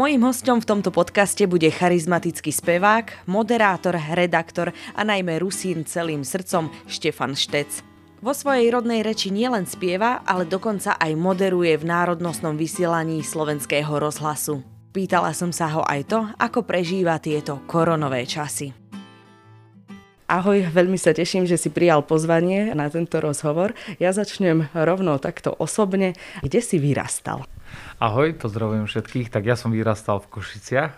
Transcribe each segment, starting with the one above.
Mojím hostom v tomto podcaste bude charizmatický spevák, moderátor, redaktor a najmä Rusín celým srdcom Štefan Štec. Vo svojej rodnej reči nielen spieva, ale dokonca aj moderuje v národnostnom vysielaní slovenského rozhlasu. Pýtala som sa ho aj to, ako prežíva tieto koronové časy. Ahoj, veľmi sa teším, že si prijal pozvanie na tento rozhovor. Ja začnem rovno takto osobne. Kde si vyrastal? Ahoj, pozdravujem všetkých. Tak ja som vyrastal v Košiciach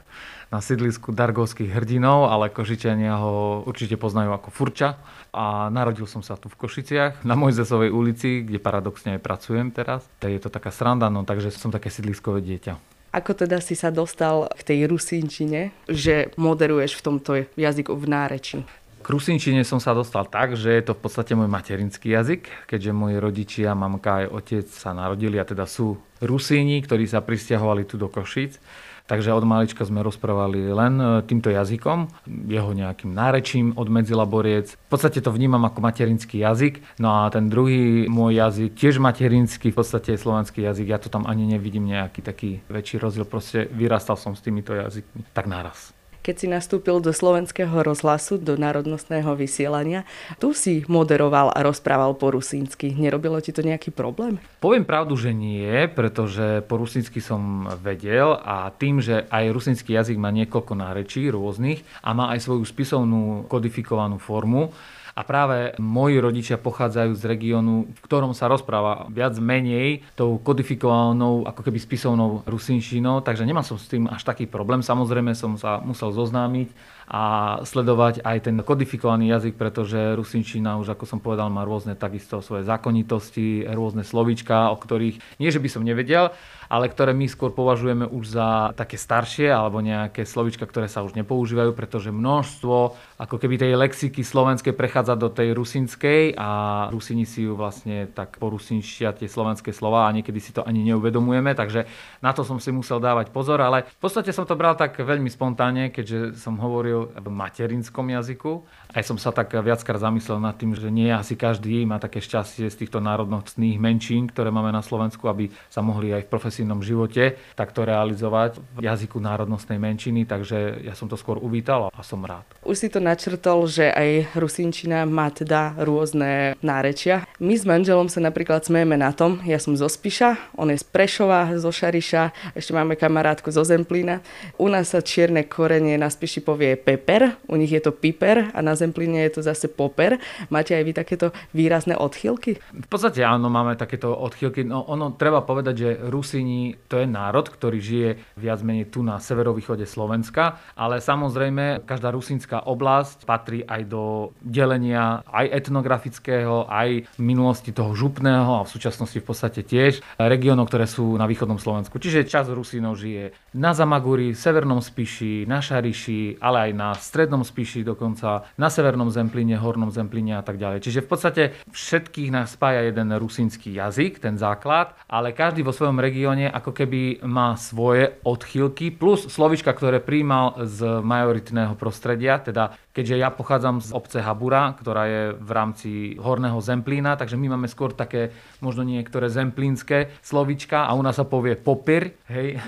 na sídlisku Dargovských hrdinov, ale Košičania ho určite poznajú ako Furča. A narodil som sa tu v Košiciach, na Mojzesovej ulici, kde paradoxne aj pracujem teraz. Je to taká sranda, no takže som také sídliskové dieťa. Ako teda si sa dostal k tej rusínčine, že moderuješ v tomto jazyku v náreči? K rusinčine som sa dostal tak, že je to v podstate môj materinský jazyk, keďže moji rodičia, mamka aj otec sa narodili a teda sú Rusíni, ktorí sa pristahovali tu do Košic. Takže od malička sme rozprávali len e, týmto jazykom, jeho nejakým nárečím od medzilaboriec. V podstate to vnímam ako materinský jazyk. No a ten druhý môj jazyk, tiež materinský, v podstate slovenský jazyk. Ja to tam ani nevidím nejaký taký väčší rozdiel. Proste vyrastal som s týmito jazykmi tak naraz keď si nastúpil do slovenského rozhlasu, do národnostného vysielania. Tu si moderoval a rozprával po rusínsky. Nerobilo ti to nejaký problém? Poviem pravdu, že nie, pretože po rusínsky som vedel a tým, že aj rusínsky jazyk má niekoľko nárečí rôznych a má aj svoju spisovnú kodifikovanú formu, a práve moji rodičia pochádzajú z regiónu, v ktorom sa rozpráva viac menej tou kodifikovanou, ako keby spisovnou rusinčinou, takže nemal som s tým až taký problém. Samozrejme som sa musel zoznámiť a sledovať aj ten kodifikovaný jazyk, pretože rusinčina už, ako som povedal, má rôzne takisto svoje zákonitosti, rôzne slovíčka, o ktorých nie, že by som nevedel, ale ktoré my skôr považujeme už za také staršie alebo nejaké slovička, ktoré sa už nepoužívajú, pretože množstvo ako keby tej lexiky slovenskej prechádza do tej rusinskej a Rusini si ju vlastne tak porusinčia tie slovenské slova a niekedy si to ani neuvedomujeme, takže na to som si musel dávať pozor, ale v podstate som to bral tak veľmi spontánne, keďže som hovoril v materinskom jazyku. Aj som sa tak viackrát zamyslel nad tým, že nie asi každý má také šťastie z týchto národnostných menšín, ktoré máme na Slovensku, aby sa mohli aj v profesii profesijnom živote takto realizovať v jazyku národnostnej menšiny, takže ja som to skôr uvítal a som rád. Už si to načrtol, že aj rusinčina má teda rôzne nárečia. My s manželom sa napríklad smejeme na tom, ja som zo Spiša, on je z Prešova, zo Šariša, ešte máme kamarátku zo Zemplína. U nás sa čierne korenie na Spiši povie peper, u nich je to piper a na Zemplíne je to zase poper. Máte aj vy takéto výrazné odchýlky? V podstate áno, máme takéto odchýlky. No ono treba povedať, že Rusíni Rumúni to je národ, ktorý žije viac menej tu na severovýchode Slovenska, ale samozrejme každá rusínska oblasť patrí aj do delenia aj etnografického, aj minulosti toho župného a v súčasnosti v podstate tiež regiónov, ktoré sú na východnom Slovensku. Čiže čas Rusínov žije na Zamaguri, severnom Spiši, na Šariši, ale aj na strednom Spiši dokonca, na severnom Zempline, hornom Zempline a tak ďalej. Čiže v podstate všetkých nás spája jeden rusínsky jazyk, ten základ, ale každý vo svojom regióne vzdelanie ako keby má svoje odchýlky, plus slovička, ktoré príjmal z majoritného prostredia, teda keďže ja pochádzam z obce Habura, ktorá je v rámci Horného Zemplína, takže my máme skôr také možno niektoré zemplínske slovička a u nás sa povie popir, hej.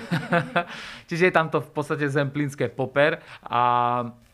Čiže je tam to v podstate zemplínske poper a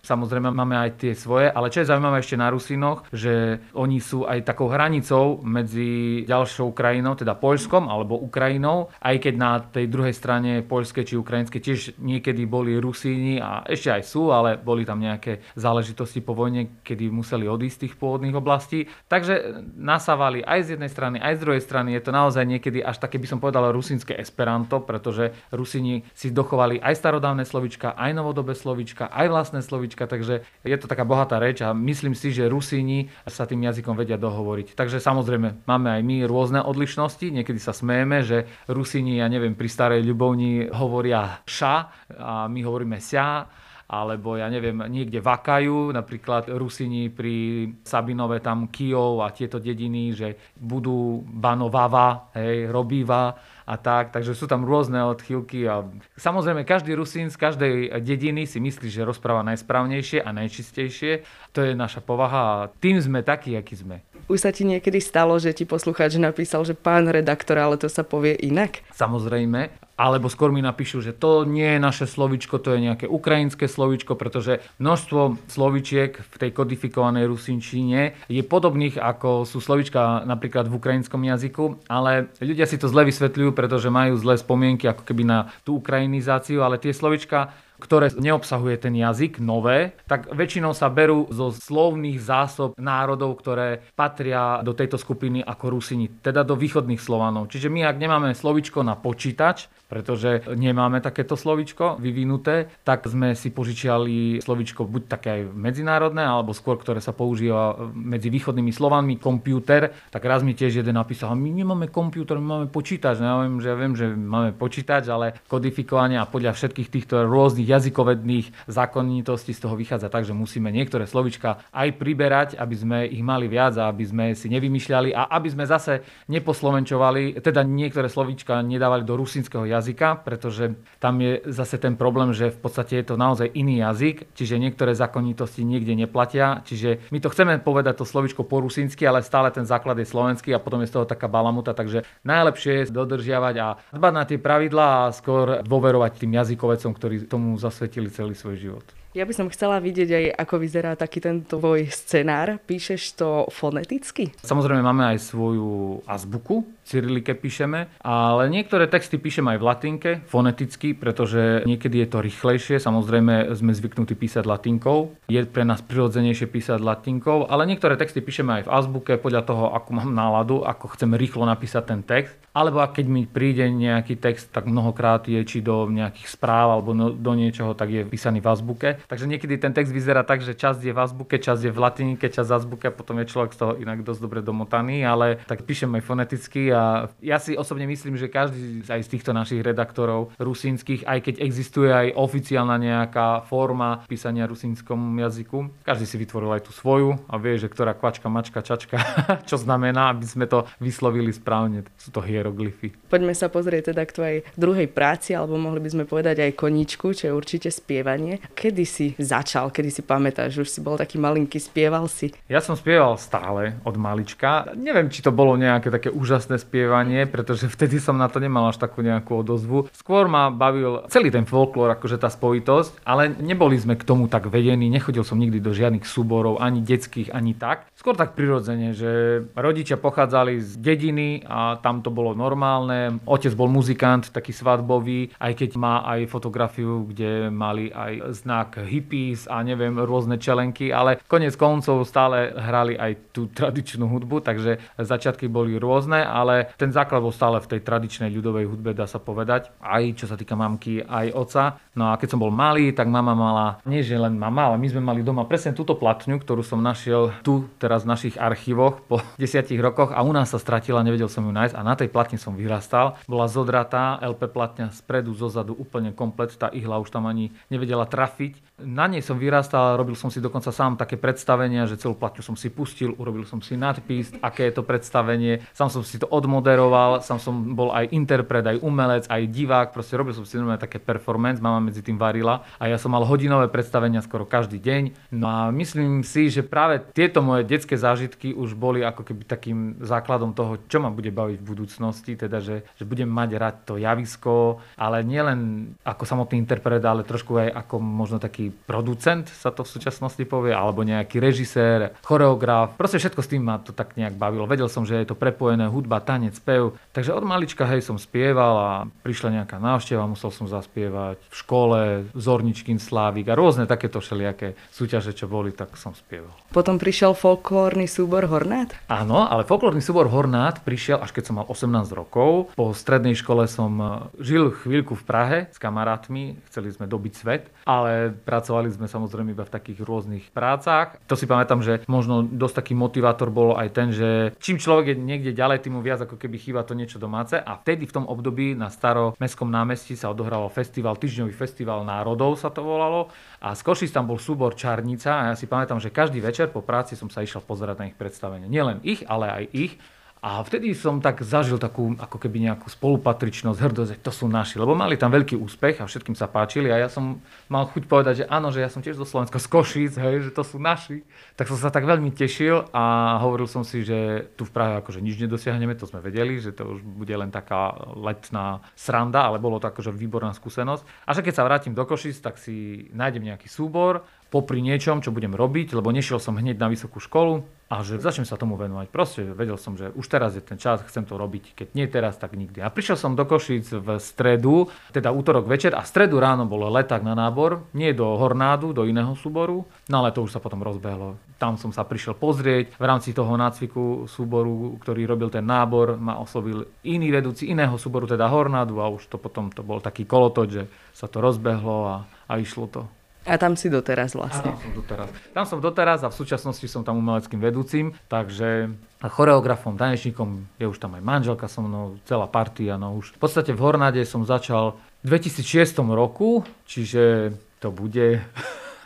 Samozrejme máme aj tie svoje, ale čo je zaujímavé ešte na Rusinoch, že oni sú aj takou hranicou medzi ďalšou krajinou, teda Poľskom alebo Ukrajinou, aj keď na tej druhej strane poľskej či ukrajinskej tiež niekedy boli Rusíni a ešte aj sú, ale boli tam nejaké záležitosti po vojne, kedy museli odísť z tých pôvodných oblastí. Takže nasávali aj z jednej strany, aj z druhej strany. Je to naozaj niekedy až také, by som povedal, rusínske esperanto, pretože Rusíni si dochovali aj starodávne slovička, aj novodobé slovička, aj vlastné slovička slovíčka, takže je to taká bohatá reč a myslím si, že Rusíni sa tým jazykom vedia dohovoriť. Takže samozrejme máme aj my rôzne odlišnosti, niekedy sa smejeme, že Rusíni, ja neviem, pri starej ľubovni hovoria ša a my hovoríme sia alebo ja neviem, niekde vakajú, napríklad Rusini pri Sabinove tam Kijov a tieto dediny, že budú Banovava, hej, Robíva a tak, takže sú tam rôzne odchýlky a samozrejme každý Rusín z každej dediny si myslí, že rozpráva najsprávnejšie a najčistejšie. To je naša povaha a tým sme takí, akí sme. Už sa ti niekedy stalo, že ti poslucháč napísal, že pán redaktor, ale to sa povie inak? Samozrejme, alebo skôr mi napíšu, že to nie je naše slovičko, to je nejaké ukrajinské slovičko, pretože množstvo slovičiek v tej kodifikovanej rusinčine je podobných ako sú slovička napríklad v ukrajinskom jazyku, ale ľudia si to zle vysvetľujú, pretože majú zlé spomienky ako keby na tú ukrajinizáciu, ale tie slovička ktoré neobsahuje ten jazyk, nové, tak väčšinou sa berú zo slovných zásob národov, ktoré patria do tejto skupiny ako Rusini, teda do východných Slovanov. Čiže my, ak nemáme slovičko na počítač, pretože nemáme takéto slovičko vyvinuté, tak sme si požičiali slovičko buď také aj medzinárodné, alebo skôr, ktoré sa používa medzi východnými slovami, počítač. Tak raz mi tiež jeden napísal, my nemáme počítač, my máme počítač. No ja viem, že viem, že máme počítač, ale kodifikovanie a podľa všetkých týchto rôznych jazykovedných zákonitostí z toho vychádza tak, že musíme niektoré slovička aj priberať, aby sme ich mali viac a aby sme si nevymýšľali a aby sme zase neposlovenčovali, teda niektoré slovička nedávali do rusínskeho jazyka pretože tam je zase ten problém, že v podstate je to naozaj iný jazyk, čiže niektoré zákonitosti niekde neplatia. Čiže my to chceme povedať to slovičko po rusínsky, ale stále ten základ je slovenský a potom je z toho taká balamuta, takže najlepšie je dodržiavať a dbať na tie pravidlá a skôr dôverovať tým jazykovecom, ktorí tomu zasvetili celý svoj život. Ja by som chcela vidieť aj, ako vyzerá taký ten tvoj scenár. Píšeš to foneticky? Samozrejme máme aj svoju azbuku, cyrilike píšeme, ale niektoré texty píšem aj v latinke, foneticky, pretože niekedy je to rýchlejšie. Samozrejme sme zvyknutí písať latinkou. Je pre nás prirodzenejšie písať latinkou, ale niektoré texty píšeme aj v azbuke podľa toho, ako mám náladu, ako chcem rýchlo napísať ten text. Alebo keď mi príde nejaký text, tak mnohokrát je či do nejakých správ alebo no, do niečoho, tak je písaný v azbuke. Takže niekedy ten text vyzerá tak, že časť je v azbuke, časť je v latinike, časť v azbuke a potom je človek z toho inak dosť dobre domotaný, ale tak píšem aj foneticky a ja si osobne myslím, že každý aj z týchto našich redaktorov rusínskych, aj keď existuje aj oficiálna nejaká forma písania rusínskom jazyku, každý si vytvoril aj tú svoju a vie, že ktorá kvačka, mačka, čačka, čo znamená, aby sme to vyslovili správne. Sú to hieroglyfy. Poďme sa pozrieť teda k tvojej druhej práci, alebo mohli by sme povedať aj koničku, čo je určite spievanie. Kedy si začal, kedy si pamätáš, už si bol taký malinký, spieval si? Ja som spieval stále od malička. Neviem, či to bolo nejaké také úžasné spievanie, pretože vtedy som na to nemal až takú nejakú odozvu. Skôr ma bavil celý ten folklór, akože tá spojitosť, ale neboli sme k tomu tak vedení, nechodil som nikdy do žiadnych súborov, ani detských, ani tak. Skôr tak prirodzene, že rodičia pochádzali z dediny a tam to bolo normálne. Otec bol muzikant, taký svadbový, aj keď má aj fotografiu, kde mali aj znak hippies a neviem, rôzne čelenky, ale konec koncov stále hrali aj tú tradičnú hudbu, takže začiatky boli rôzne, ale ten základ bol stále v tej tradičnej ľudovej hudbe, dá sa povedať, aj čo sa týka mamky, aj oca. No a keď som bol malý, tak mama mala, nie že len mama, ale my sme mali doma presne túto platňu, ktorú som našiel tu, teraz v našich archívoch po desiatich rokoch a u nás sa stratila, nevedel som ju nájsť a na tej platni som vyrastal. Bola zodratá LP platňa spredu, zozadu úplne komplet, tá ihla už tam ani nevedela trafiť na nej som vyrastal, robil som si dokonca sám také predstavenia, že celú platňu som si pustil, urobil som si nadpis, aké je to predstavenie, sám som si to odmoderoval, sám som bol aj interpret, aj umelec, aj divák, proste robil som si také performance, mama medzi tým varila a ja som mal hodinové predstavenia skoro každý deň. No a myslím si, že práve tieto moje detské zážitky už boli ako keby takým základom toho, čo ma bude baviť v budúcnosti, teda že, že budem mať rád to javisko, ale nielen ako samotný interpret, ale trošku aj ako možno taký producent, sa to v súčasnosti povie, alebo nejaký režisér, choreograf. Proste všetko s tým ma to tak nejak bavilo. Vedel som, že je to prepojené hudba, tanec, spev. Takže od malička hej som spieval a prišla nejaká návšteva, musel som zaspievať v škole, Zorničkin Slávik a rôzne takéto všelijaké súťaže, čo boli, tak som spieval. Potom prišiel folklórny súbor Hornát? Áno, ale folklórny súbor Hornát prišiel až keď som mal 18 rokov. Po strednej škole som eh, žil chvíľku v Prahe s kamarátmi, chceli sme dobiť svet, ale Pracovali sme samozrejme iba v takých rôznych prácach. To si pamätám, že možno dosť taký motivátor bolo aj ten, že čím človek je niekde ďalej, tým mu viac ako keby chýba to niečo domáce. A vtedy v tom období na staro mestskom námestí sa odohrával festival, týždňový festival národov sa to volalo. A z Košic tam bol súbor Čarnica a ja si pamätám, že každý večer po práci som sa išiel pozerať na ich predstavenie. Nielen ich, ale aj ich. A vtedy som tak zažil takú ako keby nejakú spolupatričnosť, hrdosť, to sú naši, lebo mali tam veľký úspech a všetkým sa páčili a ja som mal chuť povedať, že áno, že ja som tiež zo Slovenska, z Košíc, hej, že to sú naši. Tak som sa tak veľmi tešil a hovoril som si, že tu v Prahe akože nič nedosiahneme, to sme vedeli, že to už bude len taká letná sranda, ale bolo to akože výborná skúsenosť. A že keď sa vrátim do Košic, tak si nájdem nejaký súbor, popri niečom, čo budem robiť, lebo nešiel som hneď na vysokú školu a že začnem sa tomu venovať. Proste vedel som, že už teraz je ten čas, chcem to robiť. Keď nie teraz, tak nikdy. A prišiel som do Košíc v stredu, teda útorok večer a v stredu ráno bol leták na nábor, nie do Hornádu, do iného súboru, no ale to už sa potom rozbehlo. Tam som sa prišiel pozrieť. V rámci toho nácviku súboru, ktorý robil ten nábor, ma oslovil iný vedúci iného súboru, teda Hornádu a už to potom to bol taký kolotoč, že sa to rozbehlo a, a išlo to. A tam si doteraz vlastne. tam som doteraz. Tam som doteraz a v súčasnosti som tam umeleckým vedúcim, takže choreografom, tanečníkom, je už tam aj manželka so mnou, celá partia. No už v podstate v Hornade som začal v 2006 roku, čiže to bude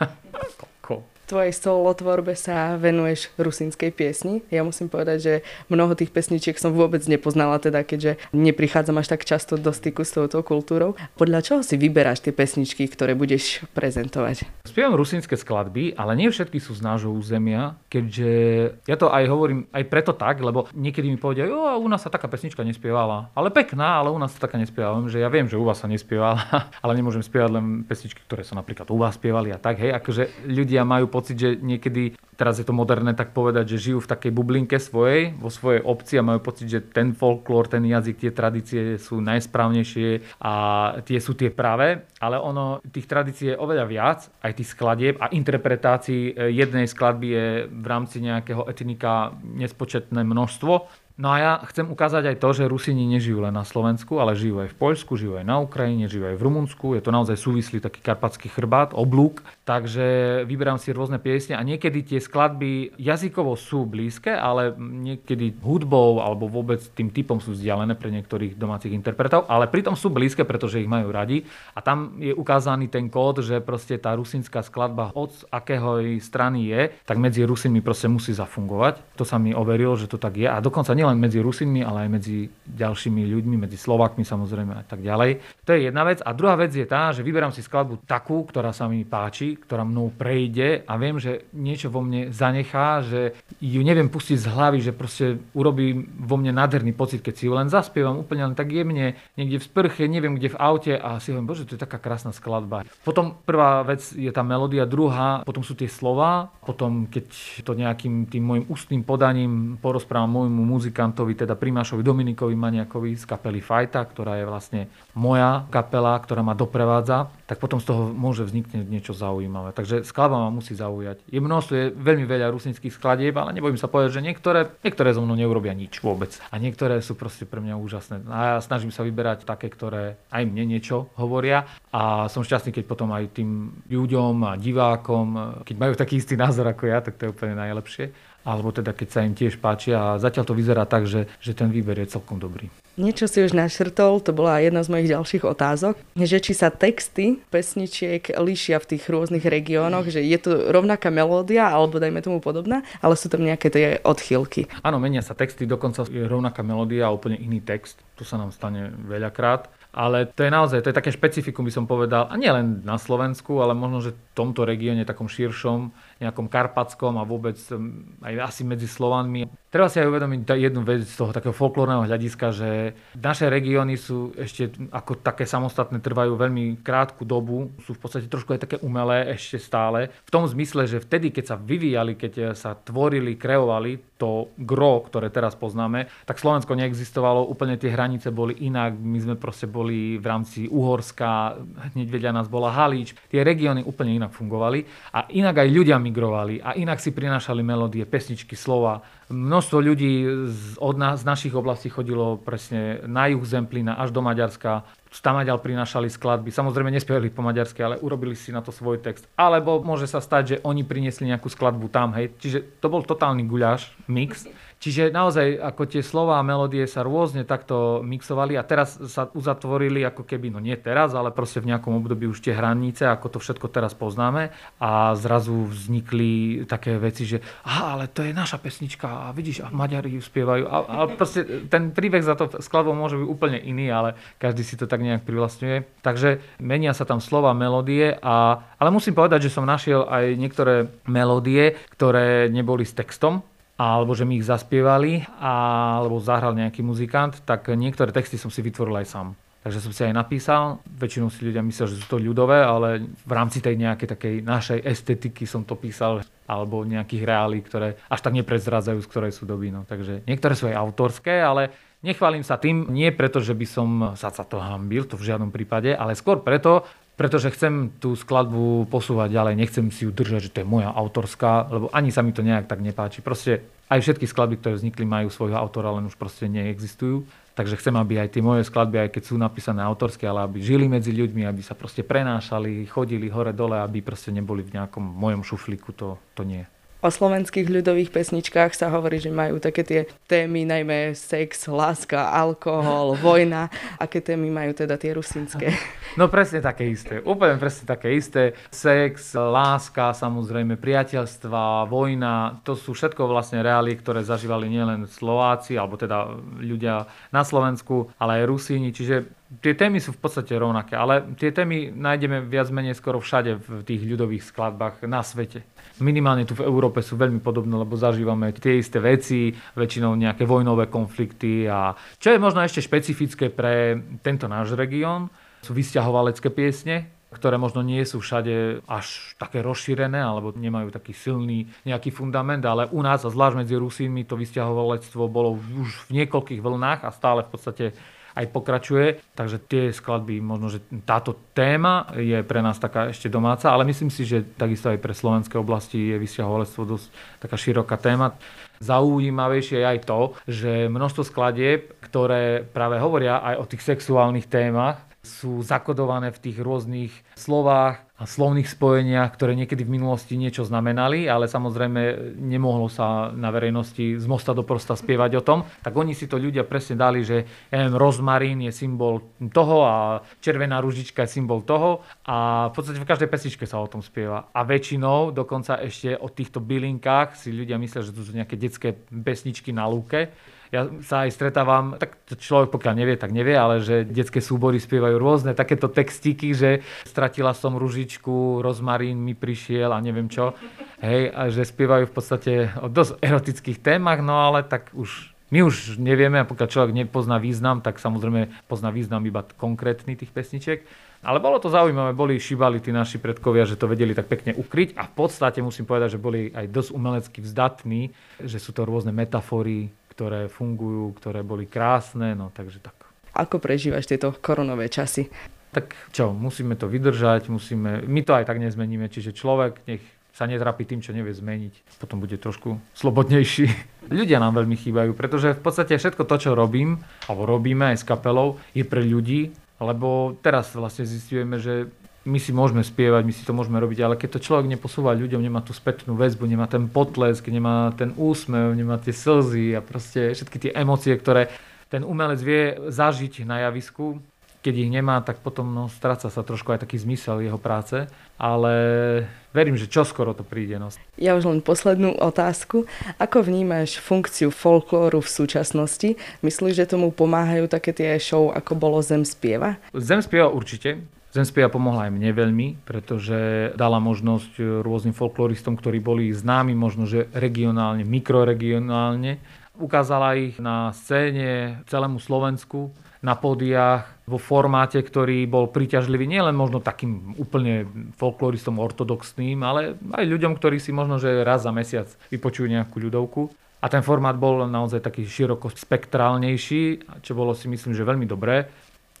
tvojej solotvorbe sa venuješ rusínskej piesni. Ja musím povedať, že mnoho tých pesničiek som vôbec nepoznala, teda keďže neprichádzam až tak často do styku s touto kultúrou. Podľa čoho si vyberáš tie pesničky, ktoré budeš prezentovať? Spievam rusínske skladby, ale nie všetky sú z nášho územia, keďže ja to aj hovorím aj preto tak, lebo niekedy mi povedia, jo, u nás sa taká pesnička nespievala, ale pekná, ale u nás sa taká nespievala. Že ja viem, že u vás sa nespievala, ale nemôžem spievať len pesničky, ktoré sa napríklad u vás spievali a tak, hej, akože ľudia majú pocit, že niekedy, teraz je to moderné tak povedať, že žijú v takej bublinke svojej, vo svojej obci a majú pocit, že ten folklór, ten jazyk, tie tradície sú najsprávnejšie a tie sú tie práve, ale ono, tých tradícií je oveľa viac, aj tých skladieb a interpretácií jednej skladby je v rámci nejakého etnika nespočetné množstvo. No a ja chcem ukázať aj to, že Rusini nežijú len na Slovensku, ale žijú aj v Poľsku, žijú aj na Ukrajine, žijú aj v Rumunsku. Je to naozaj súvislý taký karpatský chrbát, oblúk. Takže vyberám si rôzne piesne a niekedy tie skladby jazykovo sú blízke, ale niekedy hudbou alebo vôbec tým typom sú vzdialené pre niektorých domácich interpretov, ale pritom sú blízke, pretože ich majú radi. A tam je ukázaný ten kód, že proste tá rusinská skladba od akého strany je, tak medzi Rusinmi proste musí zafungovať. To sa mi overilo, že to tak je. A dokonca nie nielen medzi Rusinmi, ale aj medzi ďalšími ľuďmi, medzi Slovakmi samozrejme a tak ďalej. To je jedna vec. A druhá vec je tá, že vyberám si skladbu takú, ktorá sa mi páči, ktorá mnou prejde a viem, že niečo vo mne zanechá, že ju neviem pustiť z hlavy, že proste urobí vo mne nádherný pocit, keď si ju len zaspievam úplne len tak jemne, niekde v sprche, neviem kde v aute a si hovorím, bože, to je taká krásna skladba. Potom prvá vec je tá melódia, druhá, potom sú tie slova, potom keď to nejakým tým môjim ústnym podaním porozprávam môjmu muziku muzikantovi, teda primášovi Dominikovi Maniakovi z kapely Fajta, ktorá je vlastne moja kapela, ktorá ma doprevádza, tak potom z toho môže vzniknúť niečo zaujímavé. Takže skladba ma musí zaujať. Je množstvo, je veľmi veľa rusnických skladieb, ale nebojím sa povedať, že niektoré, niektoré zo mnou neurobia nič vôbec. A niektoré sú proste pre mňa úžasné. A ja snažím sa vyberať také, ktoré aj mne niečo hovoria. A som šťastný, keď potom aj tým ľuďom a divákom, keď majú taký istý názor ako ja, tak to je úplne najlepšie alebo teda keď sa im tiež páči a zatiaľ to vyzerá tak, že, že ten výber je celkom dobrý. Niečo si už našrtol, to bola jedna z mojich ďalších otázok, že či sa texty pesničiek líšia v tých rôznych regiónoch, že je to rovnaká melódia alebo dajme tomu podobná, ale sú tam nejaké tie odchýlky. Áno, menia sa texty, dokonca je rovnaká melódia a úplne iný text. To sa nám stane veľakrát. Ale to je naozaj, to je také špecifikum, by som povedal, a nie len na Slovensku, ale možno, že v tomto regióne, takom širšom, nejakom karpatskom a vôbec aj asi medzi Slovanmi. Treba si aj uvedomiť jednu vec z toho takého folklórneho hľadiska, že naše regióny sú ešte ako také samostatné, trvajú veľmi krátku dobu, sú v podstate trošku aj také umelé ešte stále. V tom zmysle, že vtedy, keď sa vyvíjali, keď sa tvorili, kreovali to gro, ktoré teraz poznáme, tak Slovensko neexistovalo, úplne tie hranice boli inak, my sme proste boli v rámci Uhorska, hneď vedľa nás bola Halíč. Tie regióny úplne inak fungovali a inak aj ľudia migrovali a inak si prinášali melódie, pesničky, slova. Množstvo ľudí z, od nás, z našich oblastí chodilo presne na juh Zemplína až do Maďarska. Stamaďal prinášali skladby. Samozrejme nespievali po maďarsky, ale urobili si na to svoj text. Alebo môže sa stať, že oni priniesli nejakú skladbu tam. Hej. Čiže to bol totálny guľáš, mix. Čiže naozaj ako tie slova a melódie sa rôzne takto mixovali a teraz sa uzatvorili ako keby, no nie teraz, ale proste v nejakom období už tie hranice, ako to všetko teraz poznáme a zrazu vznikli také veci, že aha, ale to je naša pesnička, a vidíš, a Maďari ju spievajú. A, a proste ten príbeh za to skladbou môže byť úplne iný, ale každý si to tak nejak privlastňuje. Takže menia sa tam slova, melódie, a, ale musím povedať, že som našiel aj niektoré melódie, ktoré neboli s textom, alebo že mi ich zaspievali, alebo zahral nejaký muzikant, tak niektoré texty som si vytvoril aj sám. Takže som si aj napísal. Väčšinou si ľudia myslia, že sú to ľudové, ale v rámci tej nejakej takej našej estetiky som to písal alebo nejakých reálí, ktoré až tak neprezrádzajú, z ktorej sú doby. No. Takže niektoré sú aj autorské, ale nechválim sa tým nie preto, že by som sa za to hambil, to v žiadnom prípade, ale skôr preto, pretože chcem tú skladbu posúvať ďalej, nechcem si ju držať, že to je moja autorská, lebo ani sa mi to nejak tak nepáči. Proste aj všetky skladby, ktoré vznikli, majú svojho autora, len už proste neexistujú. Takže chcem, aby aj tie moje skladby, aj keď sú napísané autorské, ale aby žili medzi ľuďmi, aby sa proste prenášali, chodili hore-dole, aby proste neboli v nejakom mojom šuflíku, to, to nie o slovenských ľudových pesničkách sa hovorí, že majú také tie témy, najmä sex, láska, alkohol, vojna. Aké témy majú teda tie rusínske? No presne také isté. Úplne presne také isté. Sex, láska, samozrejme priateľstva, vojna. To sú všetko vlastne reály, ktoré zažívali nielen Slováci, alebo teda ľudia na Slovensku, ale aj Rusíni. Čiže tie témy sú v podstate rovnaké, ale tie témy nájdeme viac menej skoro všade v tých ľudových skladbách na svete. Minimálne tu v Európe sú veľmi podobné, lebo zažívame tie isté veci, väčšinou nejaké vojnové konflikty a čo je možno ešte špecifické pre tento náš región, sú vysťahovalecké piesne, ktoré možno nie sú všade až také rozšírené alebo nemajú taký silný nejaký fundament, ale u nás a zvlášť medzi Rusínmi to vysťahovalectvo bolo už v niekoľkých vlnách a stále v podstate aj pokračuje. Takže tie skladby, možno, že táto téma je pre nás taká ešte domáca, ale myslím si, že takisto aj pre slovenské oblasti je vysťahovalectvo dosť taká široká téma. Zaujímavejšie je aj to, že množstvo skladieb, ktoré práve hovoria aj o tých sexuálnych témach, sú zakodované v tých rôznych slovách a slovných spojeniach, ktoré niekedy v minulosti niečo znamenali, ale samozrejme nemohlo sa na verejnosti z mosta do prosta spievať o tom, tak oni si to ľudia presne dali, že ja neviem, rozmarín je symbol toho a červená ružička je symbol toho. A v podstate v každej pesničke sa o tom spieva. A väčšinou dokonca ešte o týchto bylinkách si ľudia myslia, že to sú nejaké detské pesničky na lúke, ja sa aj stretávam, tak človek pokiaľ nevie, tak nevie, ale že detské súbory spievajú rôzne takéto textíky, že stratila som ružičku, rozmarín mi prišiel a neviem čo. Hej, a že spievajú v podstate o dosť erotických témach, no ale tak už my už nevieme, a pokiaľ človek nepozná význam, tak samozrejme pozná význam iba konkrétny tých pesničiek. Ale bolo to zaujímavé, boli šibali tí naši predkovia, že to vedeli tak pekne ukryť a v podstate musím povedať, že boli aj dosť umelecky vzdatní, že sú to rôzne metafory, ktoré fungujú, ktoré boli krásne, no takže tak. Ako prežívaš tieto koronové časy? Tak čo, musíme to vydržať, musíme, my to aj tak nezmeníme, čiže človek nech sa netrapí tým, čo nevie zmeniť. Potom bude trošku slobodnejší. Ľudia nám veľmi chýbajú, pretože v podstate všetko to, čo robím, alebo robíme aj s kapelou, je pre ľudí, lebo teraz vlastne zistujeme, že my si môžeme spievať, my si to môžeme robiť, ale keď to človek neposúva ľuďom, nemá tú spätnú väzbu, nemá ten potlesk, nemá ten úsmev, nemá tie slzy a proste všetky tie emócie, ktoré ten umelec vie zažiť na javisku, keď ich nemá, tak potom no, stráca sa trošku aj taký zmysel jeho práce, ale verím, že čoskoro to príde. No. Ja už len poslednú otázku. Ako vnímaš funkciu folklóru v súčasnosti? Myslíš, že tomu pomáhajú také tie show, ako bolo Zem spieva? Zem spieva určite. Zemspia pomohla aj mne veľmi, pretože dala možnosť rôznym folkloristom, ktorí boli známi možno, že regionálne, mikroregionálne. Ukázala ich na scéne celému Slovensku, na pódiách, vo formáte, ktorý bol príťažlivý nielen možno takým úplne folkloristom ortodoxným, ale aj ľuďom, ktorí si možno, že raz za mesiac vypočujú nejakú ľudovku. A ten formát bol naozaj taký široko spektrálnejší, čo bolo si myslím, že veľmi dobré.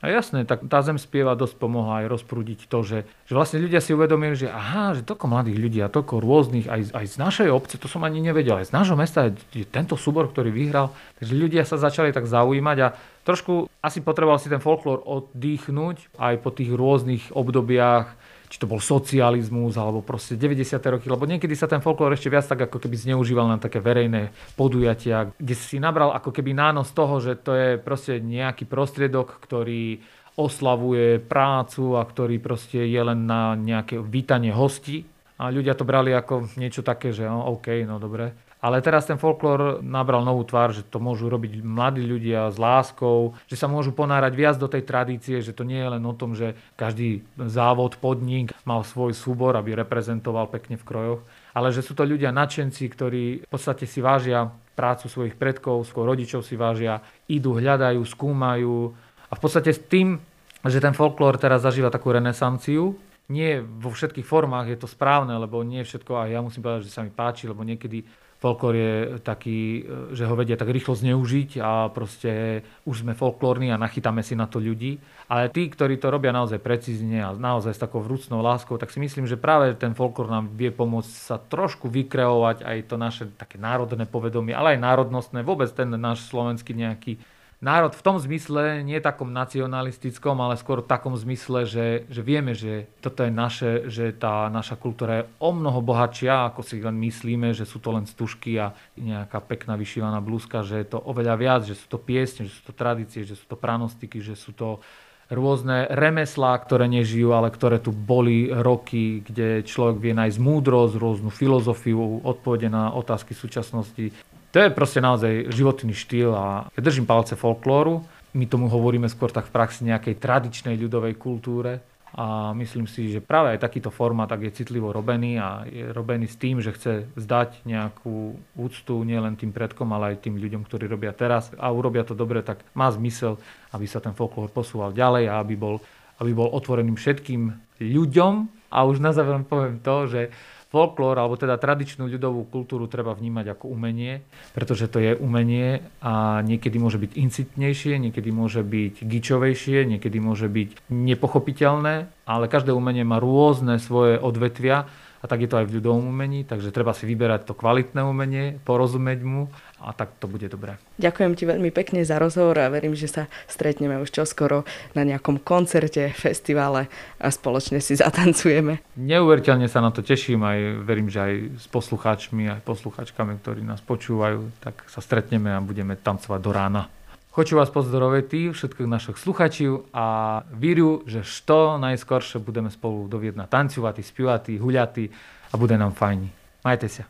A jasné, tak tá zem spieva dosť pomohla aj rozprúdiť to, že, že vlastne ľudia si uvedomili, že aha, že toľko mladých ľudí a toľko rôznych, aj, aj z našej obce, to som ani nevedel, aj z nášho mesta je tento súbor, ktorý vyhral. Takže ľudia sa začali tak zaujímať a trošku asi potreboval si ten folklór oddychnúť aj po tých rôznych obdobiach či to bol socializmus alebo proste 90. roky, lebo niekedy sa ten folklór ešte viac tak ako keby zneužíval na také verejné podujatia, kde si nabral ako keby nános toho, že to je proste nejaký prostriedok, ktorý oslavuje prácu a ktorý proste je len na nejaké vítanie hostí. A ľudia to brali ako niečo také, že no, OK, no dobre. Ale teraz ten folklór nabral novú tvár, že to môžu robiť mladí ľudia s láskou, že sa môžu ponárať viac do tej tradície, že to nie je len o tom, že každý závod, podnik mal svoj súbor, aby reprezentoval pekne v krojoch, ale že sú to ľudia nadšenci, ktorí v podstate si vážia prácu svojich predkov, svojich rodičov si vážia, idú, hľadajú, skúmajú. A v podstate s tým, že ten folklór teraz zažíva takú renesanciu, nie vo všetkých formách je to správne, lebo nie všetko, a ja musím povedať, že sa mi páči, lebo niekedy folklór je taký, že ho vedia tak rýchlo zneužiť a proste už sme folklórni a nachytáme si na to ľudí. Ale tí, ktorí to robia naozaj precízne a naozaj s takou vrúcnou láskou, tak si myslím, že práve ten folklór nám vie pomôcť sa trošku vykreovať aj to naše také národné povedomie, ale aj národnostné, vôbec ten náš slovenský nejaký národ v tom zmysle, nie takom nacionalistickom, ale skôr v takom zmysle, že, že vieme, že toto je naše, že tá naša kultúra je o mnoho bohatšia, ako si len myslíme, že sú to len stužky a nejaká pekná vyšívaná blúzka, že je to oveľa viac, že sú to piesne, že sú to tradície, že sú to pranostiky, že sú to rôzne remeslá, ktoré nežijú, ale ktoré tu boli roky, kde človek vie nájsť múdrosť, rôznu filozofiu, odpovede na otázky súčasnosti. To je proste naozaj životný štýl a ja držím palce folklóru. My tomu hovoríme skôr tak v praxi nejakej tradičnej ľudovej kultúre a myslím si, že práve aj takýto formát tak je citlivo robený a je robený s tým, že chce zdať nejakú úctu nielen tým predkom, ale aj tým ľuďom, ktorí robia teraz a urobia to dobre, tak má zmysel, aby sa ten folklór posúval ďalej a aby bol, aby bol otvorený všetkým ľuďom. A už na záver poviem to, že folklór, alebo teda tradičnú ľudovú kultúru treba vnímať ako umenie, pretože to je umenie a niekedy môže byť incitnejšie, niekedy môže byť gičovejšie, niekedy môže byť nepochopiteľné, ale každé umenie má rôzne svoje odvetvia a tak je to aj v ľudovom umení, takže treba si vyberať to kvalitné umenie, porozumieť mu a tak to bude dobré. Ďakujem ti veľmi pekne za rozhovor a verím, že sa stretneme už čoskoro na nejakom koncerte, festivale a spoločne si zatancujeme. Neuveriteľne sa na to teším aj verím, že aj s poslucháčmi, aj poslucháčkami, ktorí nás počúvajú, tak sa stretneme a budeme tancovať do rána. Хочу вас поздоровити, všetkých našich sluchačів, a вірю, že što najskорше budeme spolu do Viedna tancovať, spievať, huľať a bude nám fajni. Majte sa.